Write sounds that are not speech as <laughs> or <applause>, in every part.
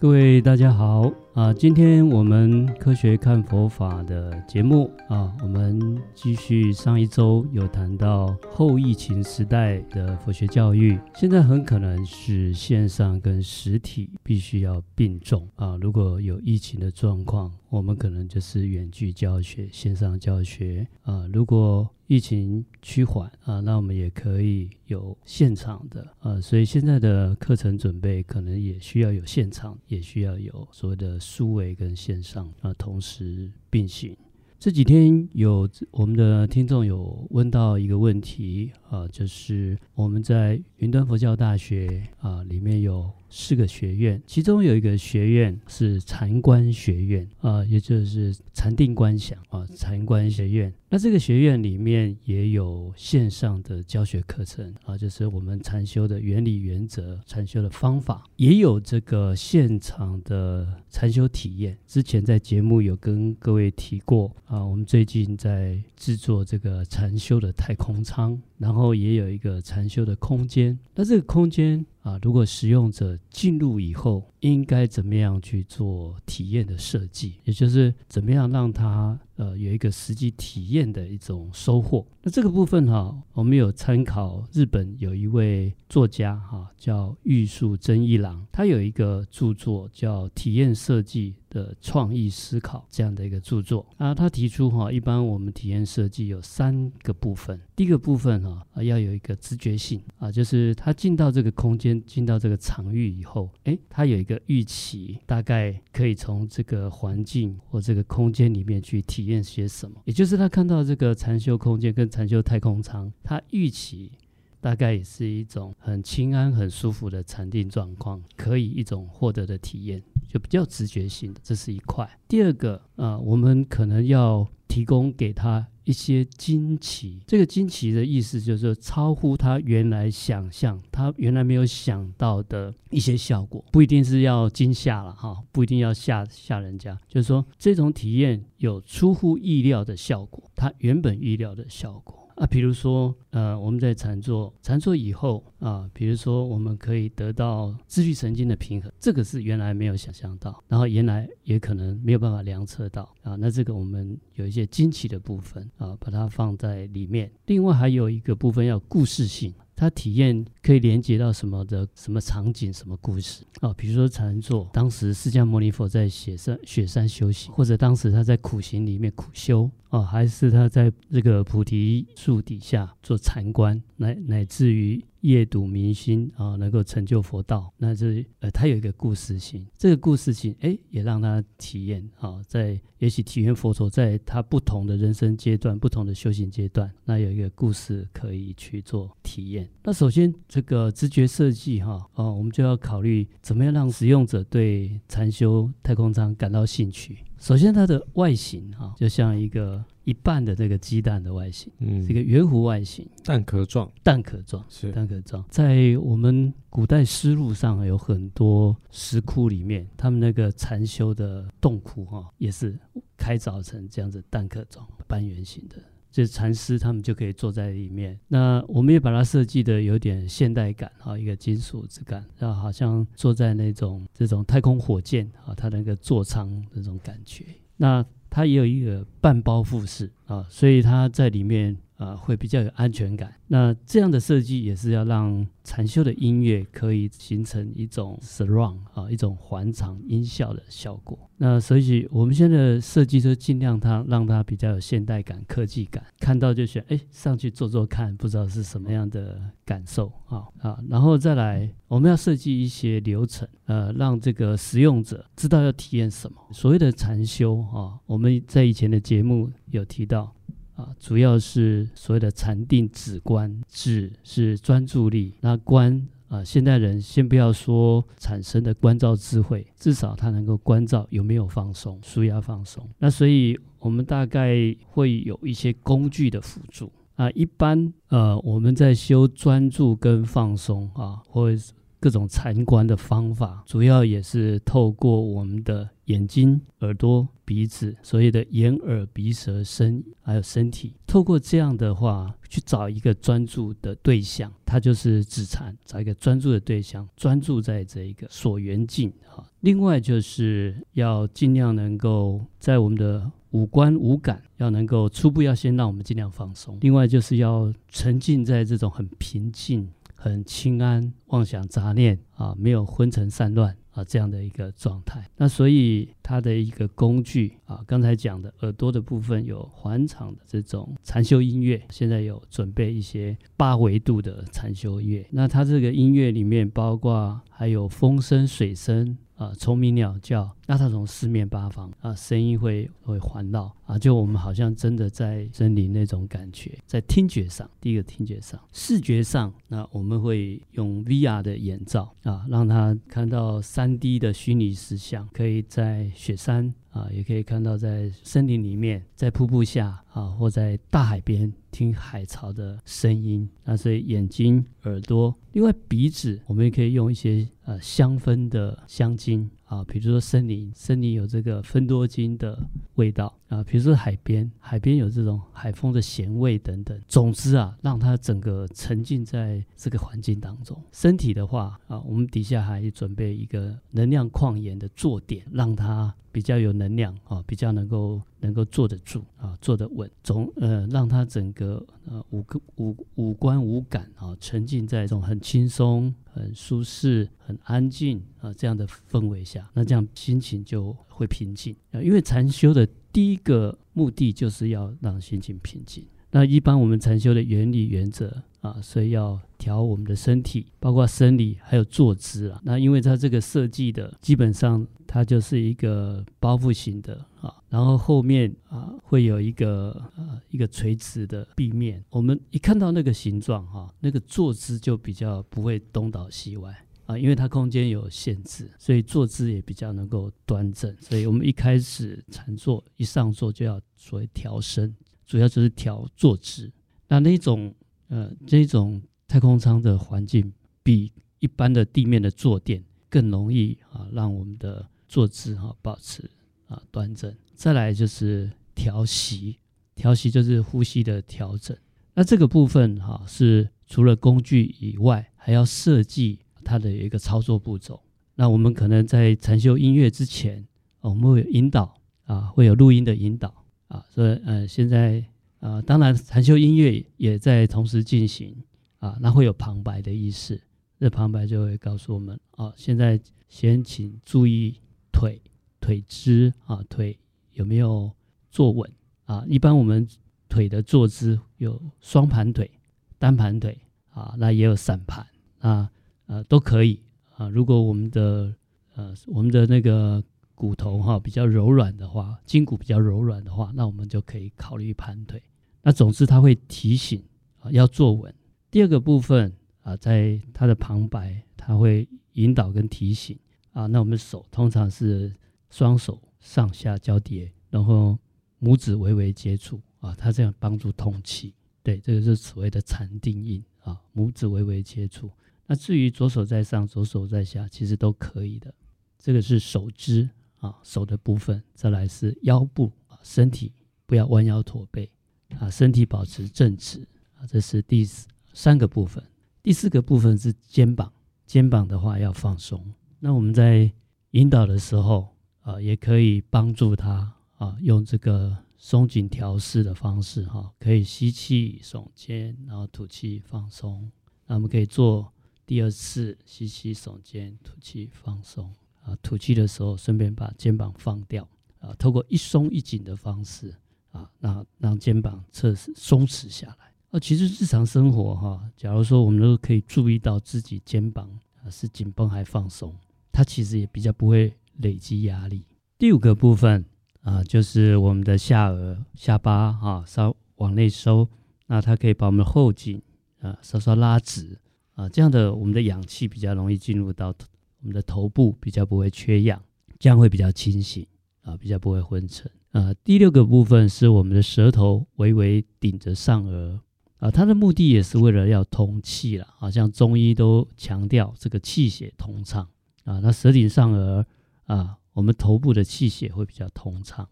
各位大家好啊！今天我们科学看佛法的节目啊，我们继续上一周有谈到后疫情时代的佛学教育，现在很可能是线上跟实体必须要并重啊。如果有疫情的状况，我们可能就是远距教学、线上教学啊。如果疫情趋缓啊，那我们也可以有现场的啊，所以现在的课程准备可能也需要有现场，也需要有所谓的数位跟线上啊同时并行。这几天有我们的听众有问到一个问题啊，就是我们在云端佛教大学啊里面有。四个学院，其中有一个学院是禅观学院啊，也就是禅定观想啊，禅观学院。那这个学院里面也有线上的教学课程啊，就是我们禅修的原理原则、禅修的方法，也有这个现场的禅修体验。之前在节目有跟各位提过啊，我们最近在制作这个禅修的太空舱，然后也有一个禅修的空间。那这个空间。啊，如果使用者进入以后，应该怎么样去做体验的设计？也就是怎么样让他呃有一个实际体验的一种收获。那这个部分哈、我们有参考日本有一位作家哈、叫玉树真一郎，他有一个著作叫《体验设计的创意思考》这样的一个著作啊。他提出哈、一般我们体验设计有三个部分，第一个部分哈啊要有一个直觉性啊，就是他进到这个空间。进到这个场域以后，诶，他有一个预期，大概可以从这个环境或这个空间里面去体验些什么。也就是他看到这个禅修空间跟禅修太空舱，他预期大概也是一种很轻安、很舒服的禅定状况，可以一种获得的体验，就比较直觉性的，这是一块。第二个，呃，我们可能要提供给他。一些惊奇，这个惊奇的意思就是，超乎他原来想象，他原来没有想到的一些效果，不一定是要惊吓了哈，不一定要吓吓人家，就是说这种体验有出乎意料的效果，他原本预料的效果。啊，比如说，呃，我们在禅坐，禅坐以后啊，比如说我们可以得到自律神经的平衡，这个是原来没有想象到，然后原来也可能没有办法量测到啊。那这个我们有一些惊奇的部分啊，把它放在里面。另外还有一个部分要故事性。他体验可以连接到什么的什么场景、什么故事啊？比如说禅坐，当时释迦牟尼佛在雪山雪山修行，或者当时他在苦行里面苦修啊，还是他在这个菩提树底下做禅观，乃乃至于。夜睹明星啊，能够成就佛道，那这呃，他有一个故事性，这个故事性，哎，也让他体验啊，在也许体验佛陀在他不同的人生阶段、不同的修行阶段，那有一个故事可以去做体验。那首先，这个直觉设计哈，啊，我们就要考虑怎么样让使用者对禅修太空舱感到兴趣。首先，它的外形哈，就像一个一半的这个鸡蛋的外形，嗯，是一个圆弧外形，蛋壳状，蛋壳状是蛋壳状。在我们古代丝路上有很多石窟里面，他们那个禅修的洞窟哈，也是开凿成这样子蛋壳状、半圆形的。就是禅师他们就可以坐在里面，那我们也把它设计的有点现代感哈，一个金属质感，然后好像坐在那种这种太空火箭啊，它那个座舱那种感觉。那它也有一个半包覆式啊，所以它在里面。啊，会比较有安全感。那这样的设计也是要让禅修的音乐可以形成一种 surround 啊，一种环场音效的效果。那所以我们现在的设计就尽量它让它比较有现代感、科技感，看到就选哎上去坐坐看，不知道是什么样的感受啊啊。然后再来，我们要设计一些流程，呃，让这个使用者知道要体验什么。所谓的禅修啊，我们在以前的节目有提到。啊，主要是所谓的禅定止观，止是专注力，那观啊，现代人先不要说产生的观照智慧，至少他能够观照有没有放松，舒压放松。那所以我们大概会有一些工具的辅助啊，一般呃我们在修专注跟放松啊，或者各种参观的方法，主要也是透过我们的眼睛、耳朵、鼻子，所谓的眼、耳、鼻、舌、身，还有身体，透过这样的话去找一个专注的对象，它就是止禅，找一个专注的对象，专注在这一个所缘境哈。另外就是要尽量能够在我们的五官五感要能够初步要先让我们尽量放松，另外就是要沉浸在这种很平静。很清安，妄想杂念啊，没有昏沉散乱啊，这样的一个状态。那所以它的一个工具啊，刚才讲的耳朵的部分有环场的这种禅修音乐，现在有准备一些八维度的禅修音乐。那它这个音乐里面包括还有风声、水声。啊，虫鸣鸟叫，那它从四面八方啊，声音会会环绕啊，就我们好像真的在森林那种感觉。在听觉上，第一个听觉上，视觉上，那我们会用 VR 的眼罩啊，让他看到 3D 的虚拟实像，可以在雪山。啊，也可以看到在森林里面，在瀑布下啊，或在大海边听海潮的声音。那所以眼睛、耳朵，另外鼻子，我们也可以用一些呃香氛的香精啊，比如说森林，森林有这个芬多精的味道啊，比如说海边，海边有这种海风的咸味等等。总之啊，让它整个沉浸在这个环境当中。身体的话啊，我们底下还准备一个能量矿岩的坐垫，让它。比较有能量啊，比较能够能够坐得住啊，坐得稳，总呃让他整个呃五个五五官五感啊沉浸在这种很轻松、很舒适、很安静啊这样的氛围下，那这样心情就会平静啊。因为禅修的第一个目的就是要让心情平静。那一般我们禅修的原理原则啊，所以要调我们的身体，包括生理还有坐姿啊。那因为它这个设计的基本上它就是一个包覆型的啊，然后后面啊会有一个呃一个垂直的壁面。我们一看到那个形状哈，那个坐姿就比较不会东倒西歪啊，因为它空间有限制，所以坐姿也比较能够端正。所以我们一开始禅坐一上座就要所谓调身。主要就是调坐姿，那那种呃这种太空舱的环境比一般的地面的坐垫更容易啊让我们的坐姿哈、保持啊端正。再来就是调息，调息就是呼吸的调整。那这个部分哈、是除了工具以外，还要设计它的一个操作步骤。那我们可能在禅修音乐之前，我们会有引导啊，会有录音的引导。啊，所以呃，现在啊，当然禅修音乐也在同时进行啊，那会有旁白的意思，这旁白就会告诉我们啊，现在先请注意腿腿姿啊，腿有没有坐稳啊？一般我们腿的坐姿有双盘腿、单盘腿啊，那也有散盘啊，呃，都可以啊。如果我们的呃，我们的那个。骨头哈比较柔软的话，筋骨比较柔软的话，那我们就可以考虑盘腿。那总之他会提醒啊要坐稳。第二个部分啊，在他的旁白他会引导跟提醒啊。那我们手通常是双手上下交叠，然后拇指微微接触啊，他这样帮助通气。对，这个是所谓的禅定印啊，拇指微微接触。那至于左手在上，左手在下，其实都可以的。这个是手姿。啊，手的部分，再来是腰部啊，身体不要弯腰驼背啊，身体保持正直啊，这是第三个部分。第四个部分是肩膀，肩膀的话要放松。那我们在引导的时候啊，也可以帮助他啊，用这个松紧调试的方式哈、可以吸气耸肩，然后吐气放松。那我们可以做第二次吸气耸肩，吐气放松。啊，吐气的时候顺便把肩膀放掉啊，透过一松一紧的方式啊，让让肩膀测试松弛下来。啊，其实日常生活哈、假如说我们都可以注意到自己肩膀啊是紧绷还放松，它其实也比较不会累积压力。第五个部分啊，就是我们的下颚、下巴啊，稍往内收，那它可以把我们的后颈啊稍稍拉直啊，这样的我们的氧气比较容易进入到。我们的头部比较不会缺氧，这样会比较清醒啊，比较不会昏沉啊。第六个部分是我们的舌头微微顶着上颚，啊，它的目的也是为了要通气了，好像中医都强调这个气血通畅啊。那舌顶上颚啊，我们头部的气血会比较通畅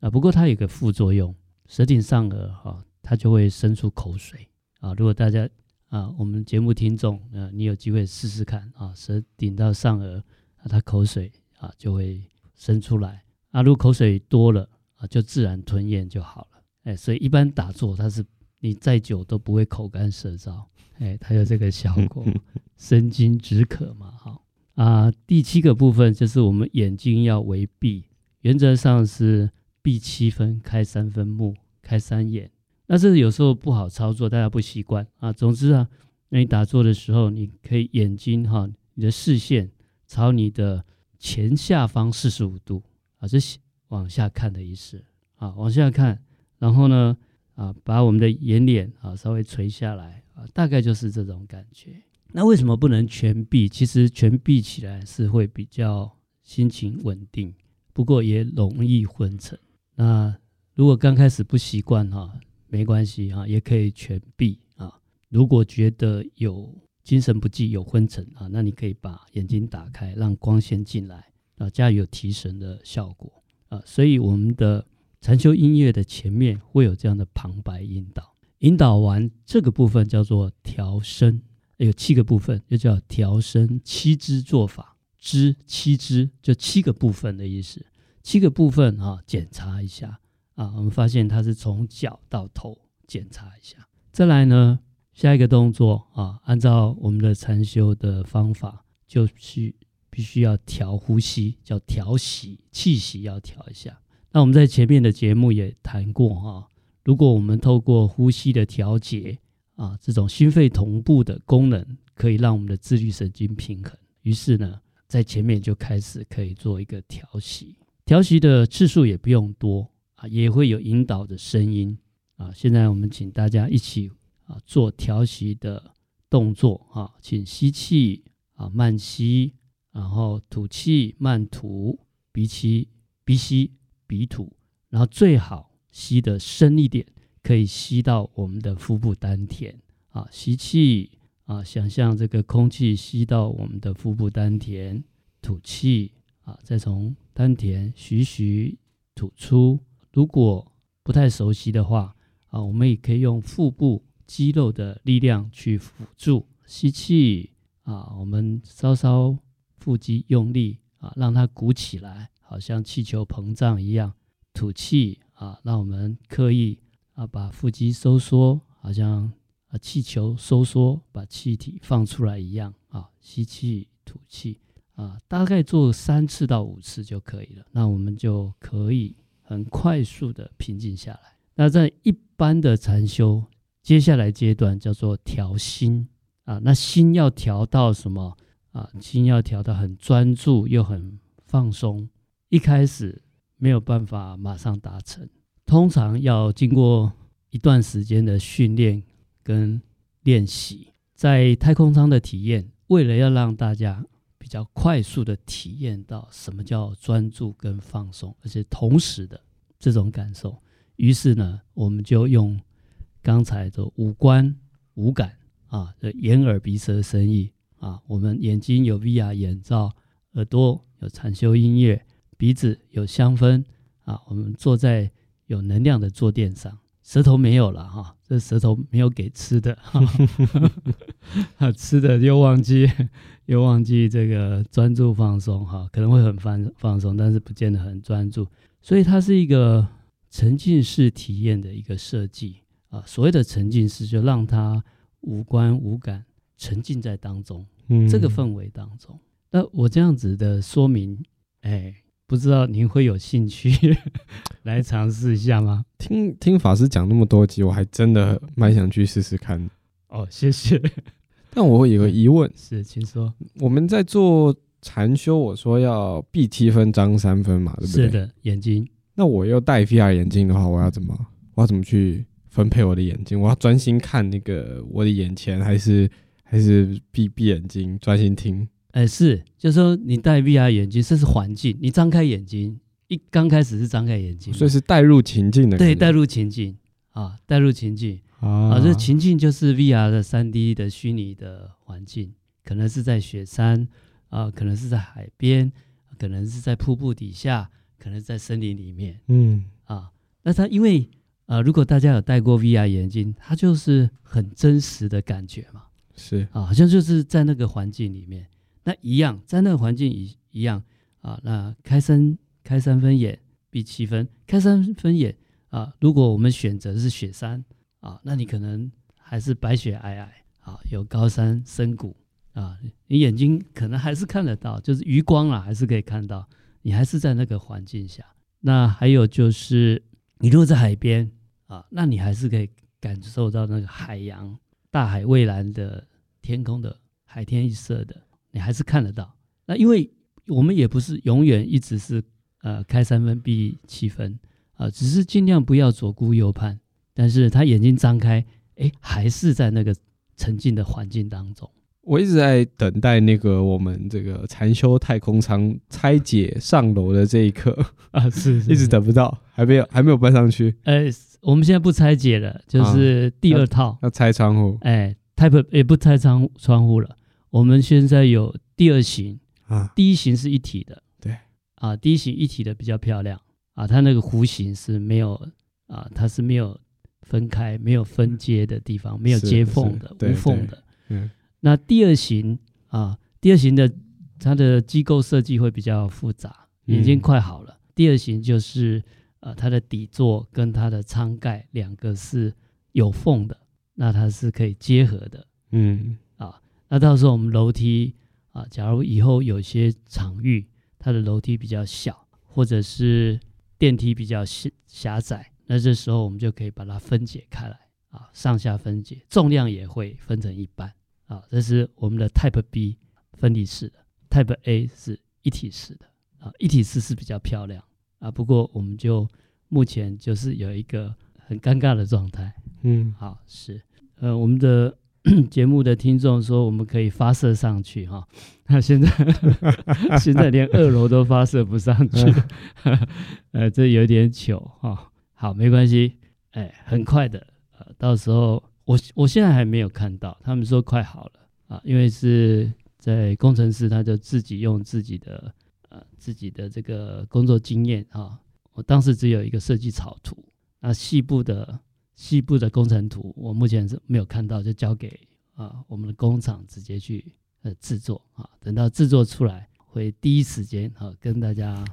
啊。不过它有个副作用，舌顶上颚哈，它就会生出口水啊。如果大家啊，我们节目听众，呃，你有机会试试看啊，舌顶到上颚啊，它口水啊就会生出来啊。如果口水多了啊，就自然吞咽就好了。哎，所以一般打坐它是。你再久都不会口干舌燥，哎，它有这个效果，<laughs> 生津止渴嘛，哈啊。第七个部分就是我们眼睛要为闭，原则上是闭七分，开三分目，开三眼。那这有时候不好操作，大家不习惯啊。总之啊，那你打坐的时候，你可以眼睛哈，你的视线朝你的前下方四十五度啊，这是往下看的意思啊，往下看，然后呢。啊，把我们的眼瞼啊稍微垂下来啊，大概就是这种感觉。那为什么不能全闭？其实全闭起来是会比较心情稳定，不过也容易昏沉。那如果刚开始不习惯哈，没关系哈，也可以全闭啊。如果觉得有精神不济、有昏沉啊，那你可以把眼睛打开，让光线进来啊，加有提神的效果啊。所以我们的。禅修音乐的前面会有这样的旁白引导，引导完这个部分叫做调声，有七个部分，又叫调声七支做法，支七支就七个部分的意思，七个部分啊，检查一下啊，我们发现它是从脚到头检查一下，再来呢，下一个动作啊，按照我们的禅修的方法，就需必须要调呼吸，叫调息，气息要调一下。那我们在前面的节目也谈过哈，如果我们透过呼吸的调节啊，这种心肺同步的功能，可以让我们的自律神经平衡。于是呢，在前面就开始可以做一个调息，调息的次数也不用多啊，也会有引导的声音啊。现在我们请大家一起啊做调息的动作啊，请吸气啊慢吸，然后吐气慢吐，鼻吸鼻吸。鼻吐，然后最好吸得深一点，可以吸到我们的腹部丹田啊。吸气啊，想象这个空气吸到我们的腹部丹田，吐气啊，再从丹田徐徐吐出。如果不太熟悉的话啊，我们也可以用腹部肌肉的力量去辅助。吸气啊，我们稍稍腹肌用力啊，让它鼓起来。好像气球膨胀一样，吐气啊，让我们刻意啊把腹肌收缩，好像啊气球收缩，把气体放出来一样啊。吸气，吐气啊，大概做三次到五次就可以了。那我们就可以很快速的平静下来。那在一般的禅修，接下来阶段叫做调心啊。那心要调到什么啊？心要调到很专注又很放松。一开始没有办法马上达成，通常要经过一段时间的训练跟练习。在太空舱的体验，为了要让大家比较快速的体验到什么叫专注跟放松，而且同时的这种感受，于是呢，我们就用刚才的五官五感啊，的眼耳鼻舌身意啊，我们眼睛有 VR 眼罩，耳朵有禅修音乐。鼻子有香氛啊，我们坐在有能量的坐垫上，舌头没有了哈，这舌头没有给吃的，哈，<laughs> 吃的又忘记，又忘记这个专注放松哈，可能会很放放松，但是不见得很专注，所以它是一个沉浸式体验的一个设计啊。所谓的沉浸式，就让它无关无感沉浸在当中，嗯，这个氛围当中。那我这样子的说明，哎。不知道您会有兴趣 <laughs> 来尝试一下吗？听听法师讲那么多集，我还真的蛮想去试试看。哦，谢谢。但我会有个疑问，<laughs> 是，请说。我们在做禅修，我说要闭七分，张三分嘛，对不对？是的，眼睛。那我又戴 VR 眼镜的话，我要怎么？我要怎么去分配我的眼睛？我要专心看那个我的眼前，还是还是闭闭眼睛专心听？哎，是，就是说你戴 VR 眼镜，这是环境。你张开眼睛，一刚开始是张开眼睛，所以是带入情境的。对，带入情境啊，带入情境。啊，啊，这情境就是 VR 的三 D 的虚拟的环境，可能是在雪山啊，可能是在海边，可能是在瀑布底下，可能在森林里面。嗯啊，那它因为呃，如果大家有戴过 VR 眼镜，它就是很真实的感觉嘛。是啊，好像就是在那个环境里面，那一样在那个环境一一样啊。那开三开三分眼闭七分，开三分眼啊，如果我们选择是雪山啊，那你可能还是白雪皑皑啊，有高山深谷啊，你眼睛可能还是看得到，就是余光啊，还是可以看到，你还是在那个环境下。那还有就是，你如果在海边啊，那你还是可以感受到那个海洋。大海蔚蓝的天空的海天一色的，你还是看得到。那因为我们也不是永远一直是呃开三分闭七分啊、呃，只是尽量不要左顾右盼。但是他眼睛张开，哎，还是在那个沉浸的环境当中。我一直在等待那个我们这个禅修太空舱拆解上楼的这一刻 <laughs> 啊，是，是，一直等不到，还没有还没有搬上去。哎。我们现在不拆解了，就是第二套、啊、要，要拆窗户。哎，Type 也不拆窗窗户了。我们现在有第二型啊，第一型是一体的，对啊，第一型一体的比较漂亮啊，它那个弧形是没有啊，它是没有分开、没有分接的地方，没有接缝的、无缝的。嗯，那第二型啊，第二型的它的机构设计会比较复杂，已经快好了。嗯、第二型就是。呃，它的底座跟它的舱盖两个是有缝的，那它是可以结合的。嗯，啊，那到时候我们楼梯啊，假如以后有些场域它的楼梯比较小，或者是电梯比较狭狭窄，那这时候我们就可以把它分解开来啊，上下分解，重量也会分成一半啊。这是我们的 Type B 分离式的，Type A 是一体式的啊，一体式是比较漂亮。啊，不过我们就目前就是有一个很尴尬的状态。嗯，好，是，呃，我们的 <coughs> 节目的听众说我们可以发射上去哈，<laughs> 那现在 <laughs> 现在连二楼都发射不上去，<laughs> 呃，这有点糗哈。好，没关系，哎，很快的，呃，到时候我我现在还没有看到，他们说快好了。啊，因为是在工程师他就自己用自己的。呃，自己的这个工作经验啊，我当时只有一个设计草图，那细部的西部的工程图，我目前是没有看到，就交给啊我们的工厂直接去呃制作啊，等到制作出来，会第一时间啊跟大家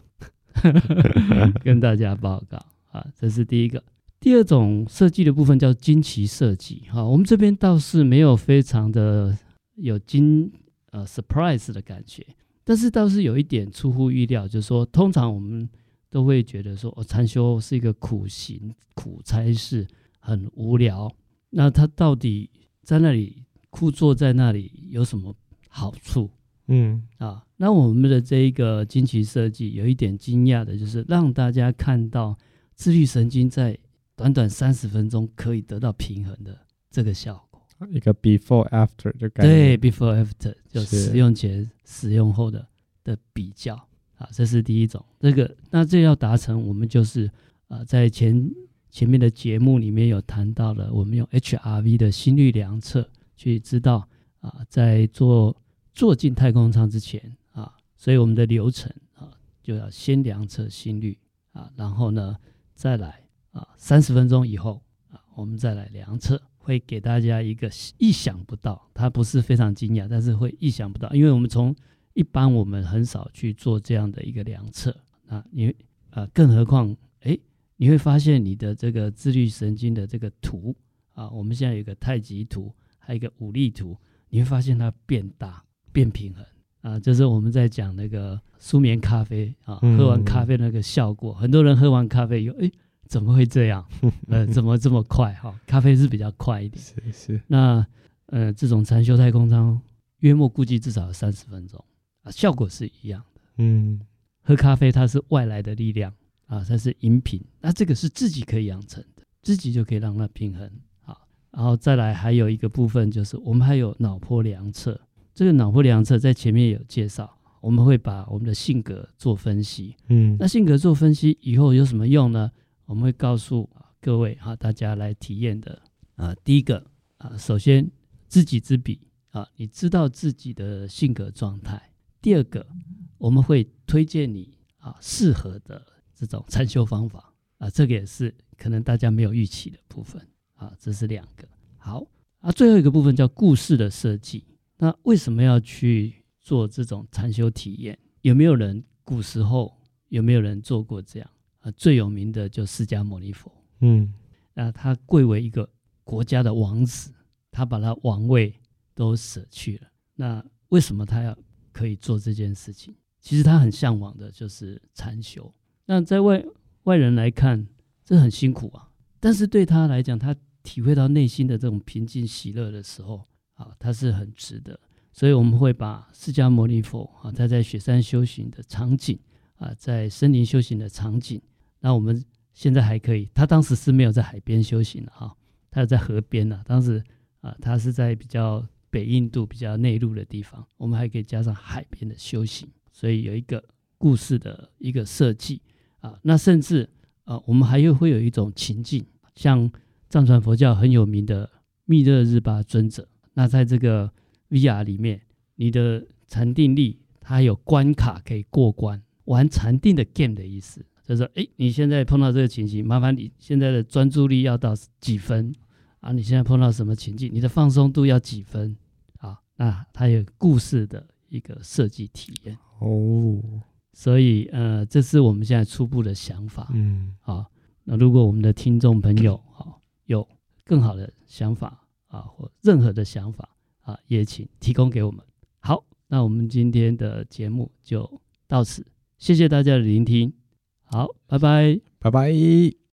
<laughs> 跟大家报告啊，这是第一个。第二种设计的部分叫惊奇设计哈，我们这边倒是没有非常的有惊呃 surprise 的感觉。但是倒是有一点出乎意料，就是说，通常我们都会觉得说，哦，禅修是一个苦行、苦差事，很无聊。那他到底在那里枯坐在那里有什么好处？嗯啊，那我们的这一个惊奇设计有一点惊讶的，就是让大家看到自律神经在短短三十分钟可以得到平衡的这个效果。一个 before after 就对 before after 就使用前使用后的的比较啊，这是第一种。这个那这要达成，我们就是啊，在前前面的节目里面有谈到了，我们用 HRV 的心率量测去知道啊，在做坐进太空舱之前啊，所以我们的流程啊就要先量测心率啊，然后呢再来啊三十分钟以后啊，我们再来量测。会给大家一个意想不到，他不是非常惊讶，但是会意想不到，因为我们从一般我们很少去做这样的一个量测啊，你啊，更何况哎，你会发现你的这个自律神经的这个图啊，我们现在有一个太极图，还有一个五力图，你会发现它变大变平衡啊，这是我们在讲那个舒眠咖啡啊，喝完咖啡那个效果，嗯、很多人喝完咖啡以后哎。怎么会这样？<laughs> 呃，怎么这么快？哈，咖啡是比较快一点。是是。那呃，这种禅修太空舱，约莫估计至少有三十分钟啊，效果是一样的。嗯。喝咖啡它是外来的力量啊，它是饮品，那这个是自己可以养成的，自己就可以让它平衡。好，然后再来还有一个部分就是，我们还有脑波量测。这个脑波量测在前面有介绍，我们会把我们的性格做分析。嗯。那性格做分析以后有什么用呢？我们会告诉各位哈，大家来体验的啊，第一个啊，首先知己知彼啊，你知道自己的性格状态。第二个，我们会推荐你啊适合的这种禅修方法啊，这个也是可能大家没有预期的部分啊，这是两个。好啊，最后一个部分叫故事的设计。那为什么要去做这种禅修体验？有没有人古时候有没有人做过这样啊？最有名的就释迦牟尼佛，嗯，那他贵为一个。国家的王子，他把他王位都舍去了。那为什么他要可以做这件事情？其实他很向往的就是禅修。那在外外人来看，这很辛苦啊。但是对他来讲，他体会到内心的这种平静喜乐的时候，啊，他是很值得。所以我们会把释迦牟尼佛啊，他在雪山修行的场景啊，在森林修行的场景，那我们现在还可以。他当时是没有在海边修行的哈。他在河边呢、啊，当时啊，他是在比较北印度、比较内陆的地方。我们还可以加上海边的修行，所以有一个故事的一个设计啊。那甚至啊，我们还有会有一种情境，像藏传佛教很有名的密勒日巴尊者。那在这个 VR 里面，你的禅定力，它有关卡可以过关，玩禅定的 game 的意思，就是说，哎，你现在碰到这个情形，麻烦你现在的专注力要到几分？啊，你现在碰到什么情境？你的放松度要几分？啊，那它有故事的一个设计体验哦。所以呃，这是我们现在初步的想法。嗯，好，那如果我们的听众朋友 <coughs> 啊有更好的想法啊，或任何的想法啊，也请提供给我们。好，那我们今天的节目就到此，谢谢大家的聆听。好，拜拜，拜拜。